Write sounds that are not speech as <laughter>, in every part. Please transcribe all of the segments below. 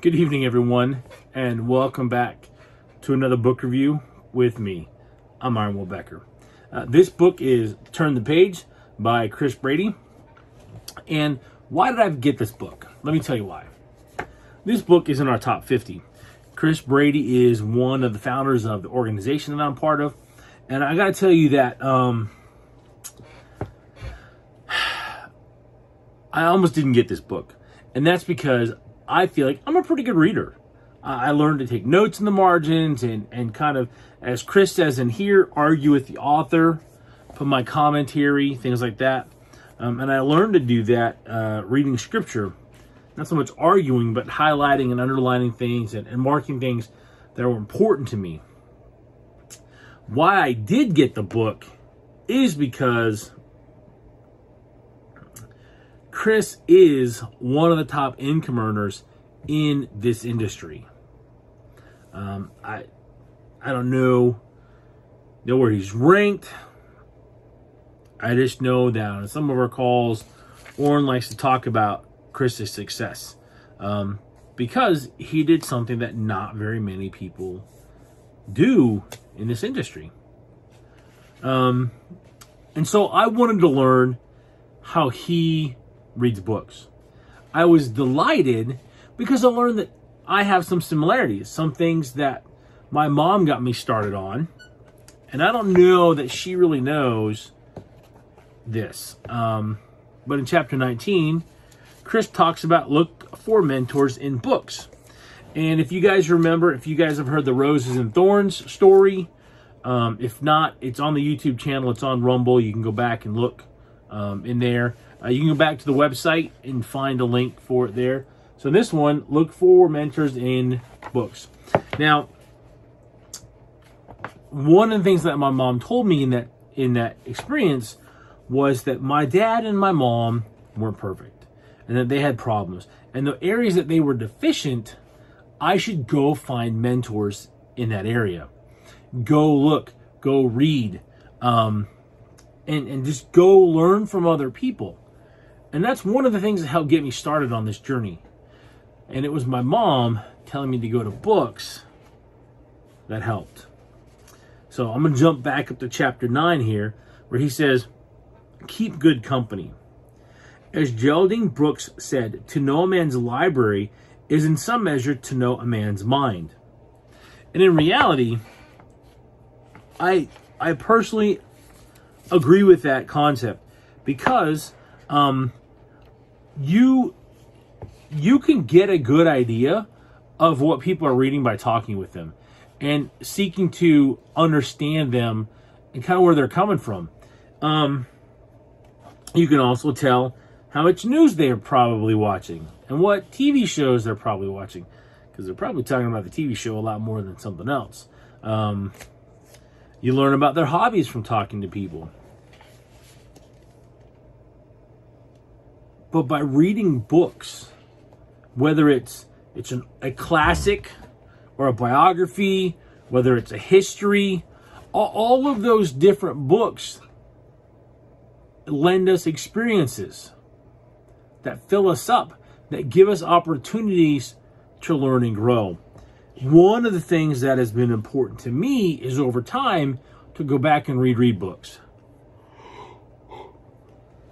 Good evening, everyone, and welcome back to another book review with me. I'm Iron Will Becker. Uh, this book is Turn the Page by Chris Brady. And why did I get this book? Let me tell you why. This book is in our top 50. Chris Brady is one of the founders of the organization that I'm part of. And I got to tell you that um, <sighs> I almost didn't get this book. And that's because I feel like I'm a pretty good reader. I learned to take notes in the margins and, and kind of, as Chris says in here, argue with the author, put my commentary, things like that. Um, and I learned to do that uh, reading scripture, not so much arguing, but highlighting and underlining things and, and marking things that were important to me. Why I did get the book is because Chris is one of the top income earners in this industry. Um, I I don't know know where he's ranked. I just know that on some of our calls, Warren likes to talk about Chris's success um, because he did something that not very many people do in this industry. Um, and so I wanted to learn how he reads books. I was delighted because I learned that I have some similarities, some things that my mom got me started on. And I don't know that she really knows this. Um, but in chapter 19, Chris talks about look for mentors in books. And if you guys remember, if you guys have heard the Roses and Thorns story, um, if not, it's on the YouTube channel, it's on Rumble. You can go back and look um, in there. Uh, you can go back to the website and find a link for it there. So this one, look for mentors in books. Now, one of the things that my mom told me in that in that experience was that my dad and my mom weren't perfect and that they had problems. And the areas that they were deficient, I should go find mentors in that area. Go look, go read, um, and, and just go learn from other people. And that's one of the things that helped get me started on this journey. And it was my mom telling me to go to books that helped. So I'm going to jump back up to chapter 9 here, where he says, Keep good company. As Geraldine Brooks said, to know a man's library is in some measure to know a man's mind. And in reality, I I personally agree with that concept because um, you you can get a good idea of what people are reading by talking with them and seeking to understand them and kind of where they're coming from. Um, you can also tell how much news they are probably watching and what TV shows they're probably watching because they're probably talking about the TV show a lot more than something else. Um, you learn about their hobbies from talking to people. But by reading books, whether it's it's an, a classic or a biography, whether it's a history, all, of those different books lend us experiences that fill us up, that give us opportunities to learn and grow. One of the things that has been important to me is over time to go back and read read books.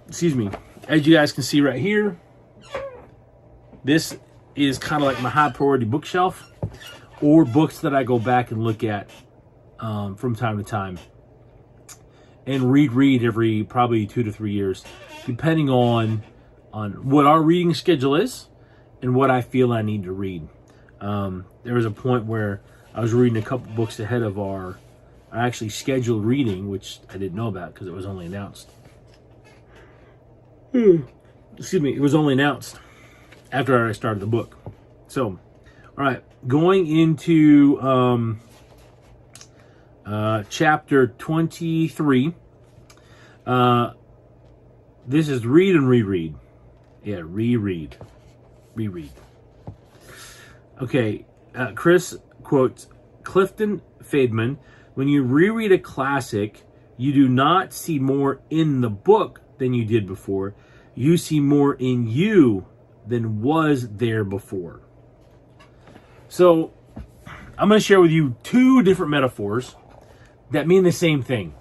Excuse me. As you guys can see right here, this is kind of like my high priority bookshelf or books that I go back and look at um, from time to time and read read every probably two to three years, depending on on what our reading schedule is and what I feel I need to read. Um, there was a point where I was reading a couple books ahead of our actually scheduled reading, which I didn't know about because it was only announced. Hmm. Excuse me, it was only announced after I started the book. So, all right, going into um, uh, chapter 23. Uh, this is read and reread. Yeah, reread. Reread. Okay, uh, Chris quotes Clifton Fadiman When you reread a classic, you do not see more in the book than you did before. You see more in you than was there before. So I'm going to share with you two different metaphors that mean the same thing.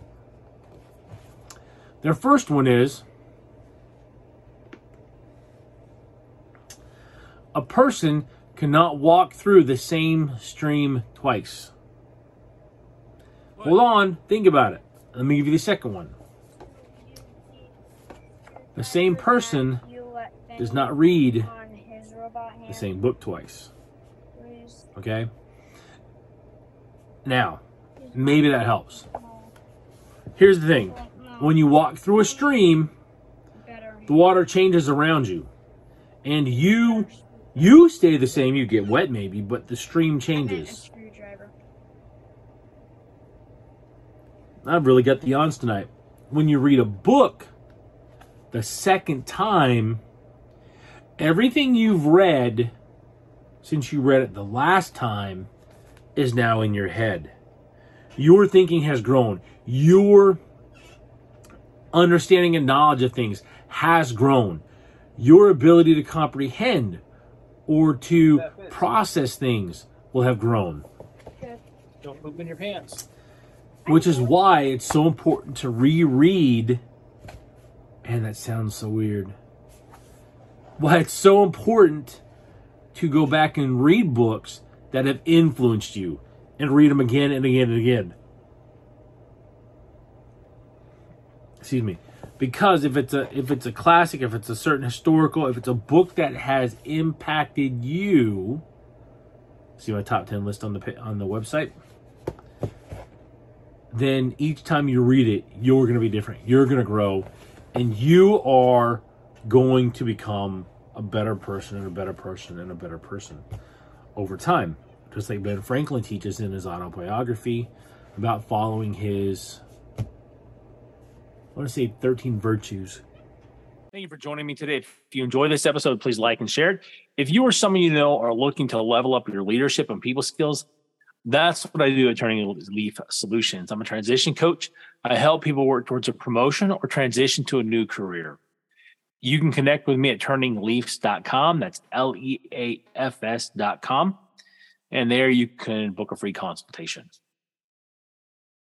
Their first one is a person cannot walk through the same stream twice. Hold on, think about it. Let me give you the second one. The same person does not read the same book twice. Okay? Now, maybe that helps. Here's the thing when you walk through a stream, the water changes around you. And you you stay the same, you get wet maybe, but the stream changes. I've really got the odds tonight. When you read a book the second time, everything you've read since you read it the last time is now in your head. Your thinking has grown. Your understanding and knowledge of things has grown. Your ability to comprehend or to process things will have grown. Don't poop in your pants. Which is why it's so important to reread. And that sounds so weird. Why it's so important to go back and read books that have influenced you and read them again and again and again. Excuse me. Because if it's a if it's a classic, if it's a certain historical, if it's a book that has impacted you, see my top 10 list on the on the website, then each time you read it, you're going to be different. You're going to grow and you are going to become a better person and a better person and a better person over time. Just like Ben Franklin teaches in his autobiography about following his, I want to say 13 virtues. Thank you for joining me today. If you enjoy this episode, please like and share it. If you or someone you know are looking to level up your leadership and people skills, that's what I do at Turning Leaf Solutions. I'm a transition coach. I help people work towards a promotion or transition to a new career. You can connect with me at turningleafs.com. That's L E A F S.com. And there you can book a free consultation.